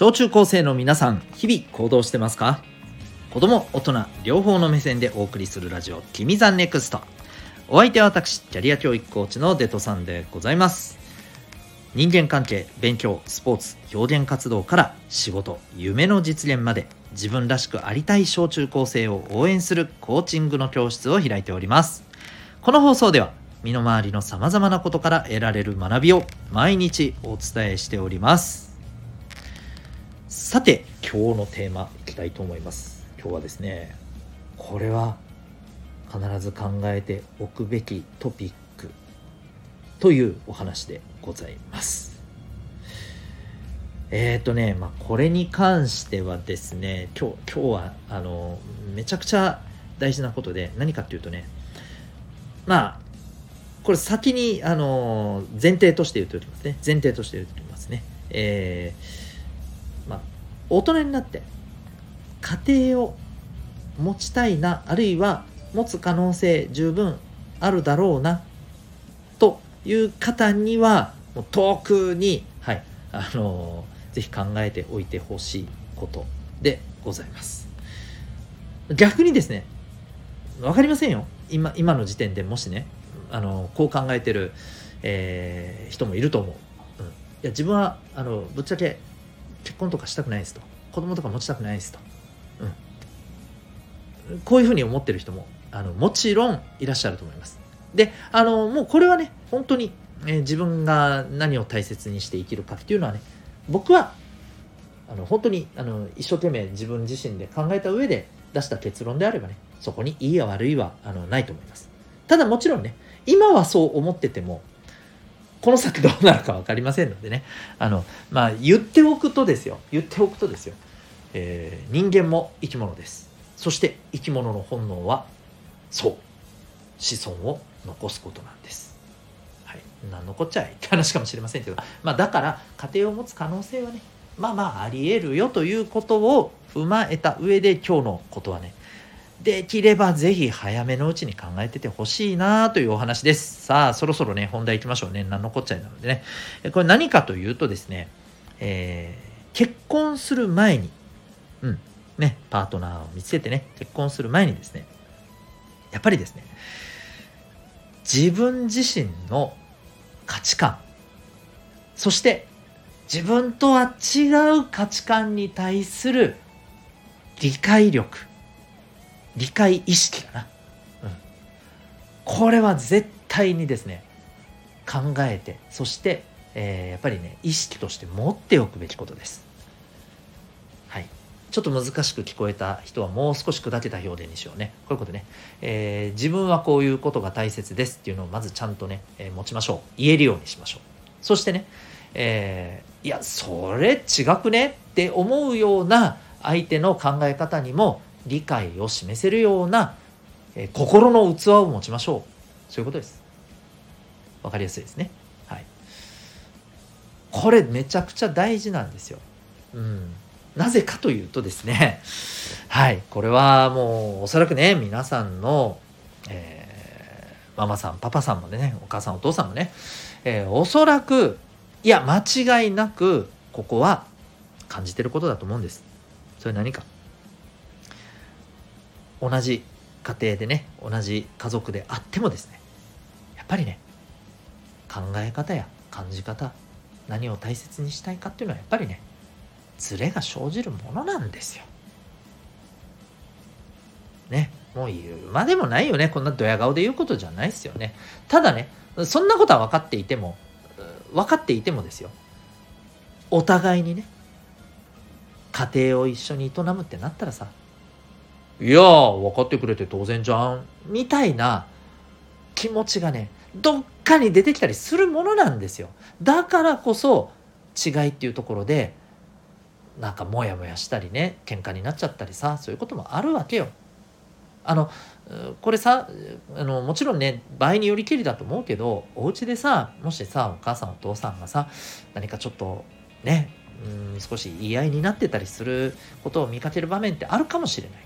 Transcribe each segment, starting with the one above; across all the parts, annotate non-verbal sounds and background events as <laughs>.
小中高生の皆さん日々行動してますか？子供大人両方の目線でお送りするラジオ「君 the NEXT。お相手は私キャリア教育コーチのデトさんでございます。人間関係勉強スポーツ表現活動から仕事夢の実現まで自分らしくありたい小中高生を応援するコーチングの教室を開いております。この放送では身の回りのさまざまなことから得られる学びを毎日お伝えしております。さて今日のテーマいきたいと思います今日はですねこれは必ず考えておくべきトピックというお話でございますえっ、ー、とね、まあ、これに関してはですね今日今日はあのめちゃくちゃ大事なことで何かっていうとねまあこれ先に、あの前提として言っておきますね。前提として言っておきますね。えー、まあ、大人になって家庭を持ちたいな、あるいは持つ可能性十分あるだろうな、という方には、もう遠くに、はい、あのー、ぜひ考えておいてほしいことでございます。逆にですね、分かりませんよ。今、今の時点でもしね、あのこう考えてる、えー、人もいると思う、うん、いや自分はあのぶっちゃけ結婚とかしたくないですと。子供とか持ちたくないですと、うん、こういうふうに思ってる人もあのもちろんいらっしゃると思います。であのもうこれはね本当に、えー、自分が何を大切にして生きるかっていうのはね僕はあの本当にあの一生懸命自分自身で考えた上で出した結論であればねそこにいいや悪いはあのないと思います。ただもちろんね今はそう思っててもこの先どうなるか分かりませんのでね。あのまあ言っておくとですよ。言っておくとですよ、えー、人間も生き物です。そして生き物の本能はそう。子孫を残すことなんです。はい、何のこっちゃいって話かもしれませんけど、まあ、だから家庭を持つ可能性はねまあまあありえるよということを踏まえた上で今日のことはねできればぜひ早めのうちに考えててほしいなというお話です。さあ、そろそろね、本題行きましょうね。何のこっちゃいなのでね。これ何かというとですね、えー、結婚する前に、うん、ね、パートナーを見つけてね、結婚する前にですね、やっぱりですね、自分自身の価値観、そして自分とは違う価値観に対する理解力、理解意識だな、うん、これは絶対にですね考えてそして、えー、やっぱりね意識として持っておくべきことです。はい。ちょっと難しく聞こえた人はもう少し砕けた表現にしようね。こういうことね、えー、自分はこういうことが大切ですっていうのをまずちゃんとね、えー、持ちましょう。言えるようにしましょう。そしてね、えー、いやそれ違くねって思うような相手の考え方にも理解を示せるような、えー、心の器を持ちましょう。そういうことです。わかりやすいですね。はい。これめちゃくちゃ大事なんですよ。うん。なぜかというとですね。<laughs> はい。これはもうおそらくね皆さんの、えー、ママさんパパさんもねお母さんお父さんもね、えー、おそらくいや間違いなくここは感じてることだと思うんです。それ何か？同じ家庭でね同じ家族であってもですねやっぱりね考え方や感じ方何を大切にしたいかっていうのはやっぱりねズレが生じるものなんですよ。ねもう言うまでもないよねこんなドヤ顔で言うことじゃないですよね。ただねそんなことは分かっていても分かっていてもですよお互いにね家庭を一緒に営むってなったらさいや分かってくれて当然じゃん。みたいな気持ちがねどっかに出てきたりするものなんですよ。だからこそ違いっていうところでなんかモヤモヤしたりね喧嘩になっちゃったりさそういうこともあるわけよ。あのこれさあのもちろんね場合によりけりだと思うけどお家でさもしさお母さんお父さんがさ何かちょっとねうん少し言い合いになってたりすることを見かける場面ってあるかもしれない、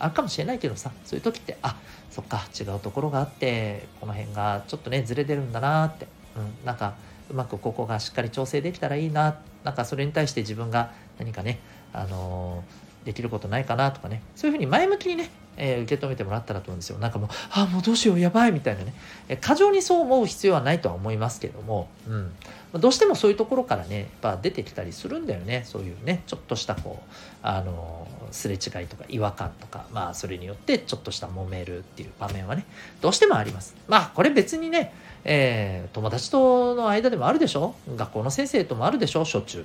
あるかもしれないけどさそういう時ってあそっか違うところがあってこの辺がちょっとねずれてるんだなって、うん、なんかうまくここがしっかり調整できたらいいな。なんかそれに対して自分が何かね、あのー、できることないかなとかね。そういうふうに前向きにね、えー、受け止めてもらったらと思うんですよ。なんかもうあもうどうしようやばいみたいなね、え過剰にそう思う必要はないとは思いますけども、うん、どうしてもそういうところからねやっぱ出てきたりするんだよね。そういうねちょっとしたこうあのすれ違いとか違和感とかまあそれによってちょっとした揉めるっていう場面はねどうしてもあります。まあこれ別にね、えー、友達との間でもあるでしょ？学校の先生ともあるでしょ？しょっちゅう。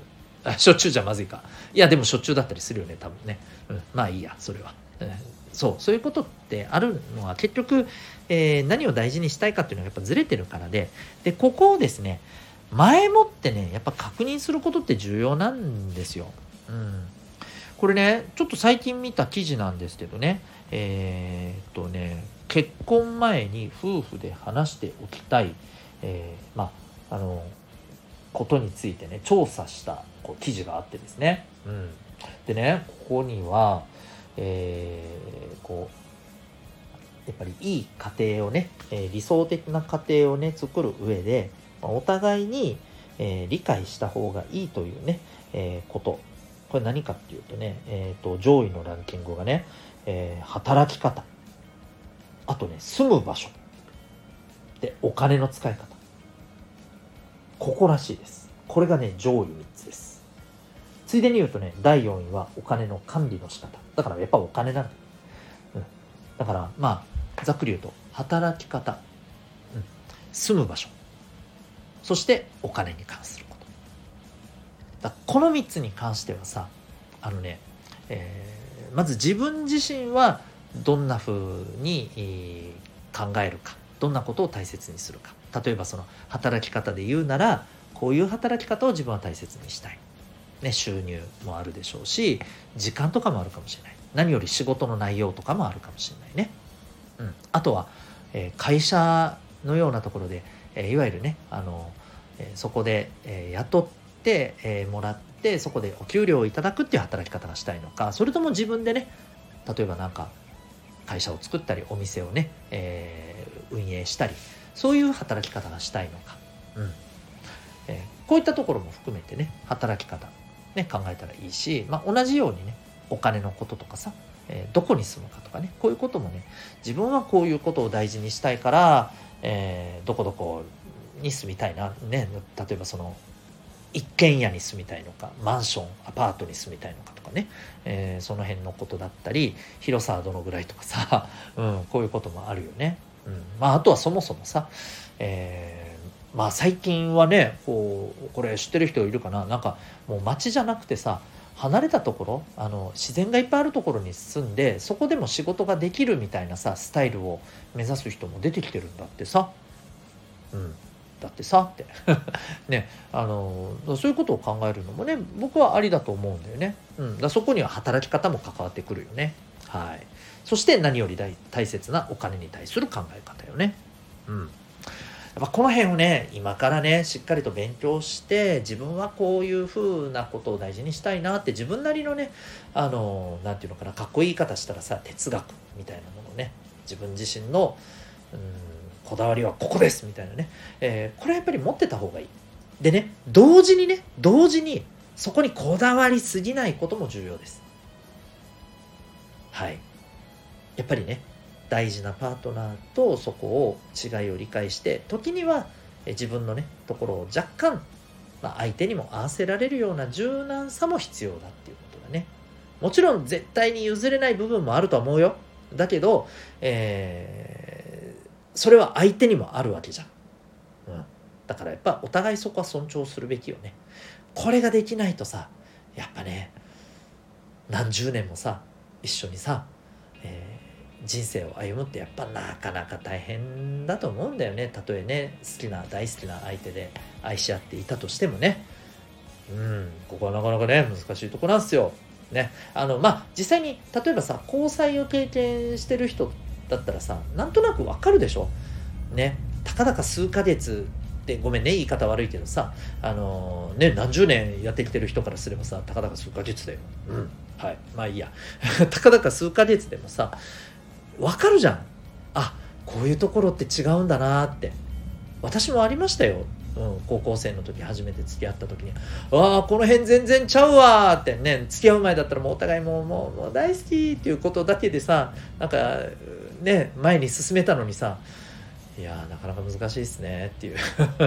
しょっちゅうじゃまずいか。いやでもしょっちゅうだったりするよね多分ね、うん、まあいいやそれは、うん、そうそういうことってあるのは結局、えー、何を大事にしたいかっていうのがやっぱずれてるからででここをですね前もってねやっぱ確認することって重要なんですよ。うん、これねちょっと最近見た記事なんですけどねえー、っとね結婚前に夫婦で話しておきたい、えー、まああのことについてね調査したこう記事があってですね、うん、でねここには、えー、こうやっぱりいい家庭をね、えー、理想的な家庭をね作る上でまあお互いに、えー、理解した方がいいというね、えー、こと。これ何かっていうとね、えーと、上位のランキングがね、えー、働き方。あとね、住む場所。で、お金の使い方。ここらしいです。これがね、上位3つです。ついでに言うとね、第4位はお金の管理の仕方。だからやっぱお金なんだ。うん、だから、まあ、ざっくり言うと、働き方、うん、住む場所、そしてお金に関すること。だこの3つに関してはさあのね、えー、まず自分自身はどんな風に、えー、考えるか。どんなことを大切にするか。例えばその働き方で言うならこういう働き方を自分は大切にしたい、ね、収入もあるでしょうし時間とかもあるかもしれない。何より仕事の内容とかもあるかもしれないね、うん、あとは、えー、会社のようなところでえいわゆるねあの、えそこで、え雇って、えもらってそこでお給料をいただくっていう働き方がしたいのかそれとも自分でね例えばなんか会社を作ったりお店をね、え、運営したりそういう働き方がしたいのか、うん。え、こういったところも含めてね働き方、ね、考えたらいいし、まあ、同じようにねお金のこととかさ、えー、どこに住むかとかねこういうこともね自分はこういうことを大事にしたいからえー、どこどこに住みたいな、ね、例えばその一軒家に住みたいのかマンションアパートに住みたいのかとかね、えー、その辺のことだったり広さはどのぐらいとかさ、<laughs> うん、こういうこともあるよね。うんまあ、あとはそもそもさ、えー、まあ最近はねこうこれ知ってる人いるかな？なんかもう街じゃなくてさ離れたところあの自然がいっぱいあるところに住んでそこでも仕事ができるみたいなさスタイルを目指す人も出てきてるんだってさ。うん。だってさって。<laughs> ね。あのそういうことを考えるのもね僕はありだと思うんだよね、うん、だそこには働き方も関わってくるよね。はい。そして何より大大切なお金に対する考え方よね。うん。っぱこの辺をね今からねしっかりと勉強して自分はこういうふうなことを大事にしたいなって自分なりのねあの何て言うのかなかっこいい言い方したらさ哲学みたいなものね自分自身のうんこだわりはここですみたいなね、えー、これはやっぱり持ってた方がいい。でね同時にね同時にそこにこだわりすぎないことも重要です。はい。やっぱりね大事なパートナーとそこを違いを理解して時には自分のねところを若干、まあ、相手にも合わせられるような柔軟さも必要だっていうことだね。もちろん絶対に譲れない部分もあると思うよ。だけど、えー、それは相手にもあるわけじゃん、うん、だからやっぱお互いそこは尊重するべきよね。これができないとさやっぱね何十年もさ一緒にさ、えー人生を歩むってやっぱなかなか大変だと思うんだよね。たとえね好きな大好きな相手で愛し合っていたとしてもね。うんここはなかなかね難しいとこなんですよ。ねあのまあ実際に例えばさ交際を経験してる人だったらさなんとなくわかるでしょ。ねたかだか数ヶ月でごめんね言い方悪いけどさあのー、ね何十年やってきてる人からすればさたかだか数ヶ月だよ。うんはいまあいいや。<laughs> たかだか数ヶ月でもさ分かるじゃん。あこういうところって違うんだなって。私もありましたよ。うん、高校生の時初めて付き合った時に「わあこの辺全然ちゃうわ」って。ね付き合う前だったらもうお互いもうもうもう大好きっていうことだけでさなんかね前に進めたのにさいやなかなか難しいですねっていう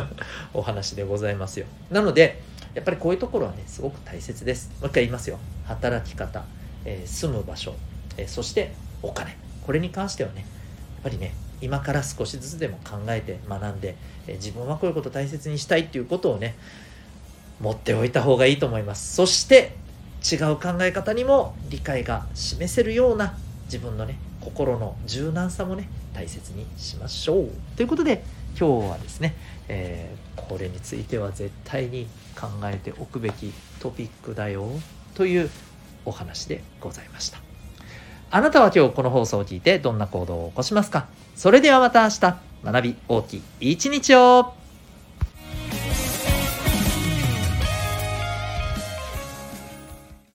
<laughs> お話でございますよ。なのでやっぱりこういうところはねすごく大切です。もう一回言いますよ。働き方、えー、住む場所、えー、そしてお金。これに関してはねやっぱりね今から少しずつでも考えて学んで、え自分はこういうことを大切にしたいっていうことをね持っておいた方がいいと思います。そして違う考え方にも理解が示せるような自分のね心の柔軟さもね大切にしましょう。ということで今日はですね、えー、これについては絶対に考えておくべきトピックだよというお話でございました。あなたは今日この放送を聞いてどんな行動を起こしますか？それではまた明日。学び大きい一日を。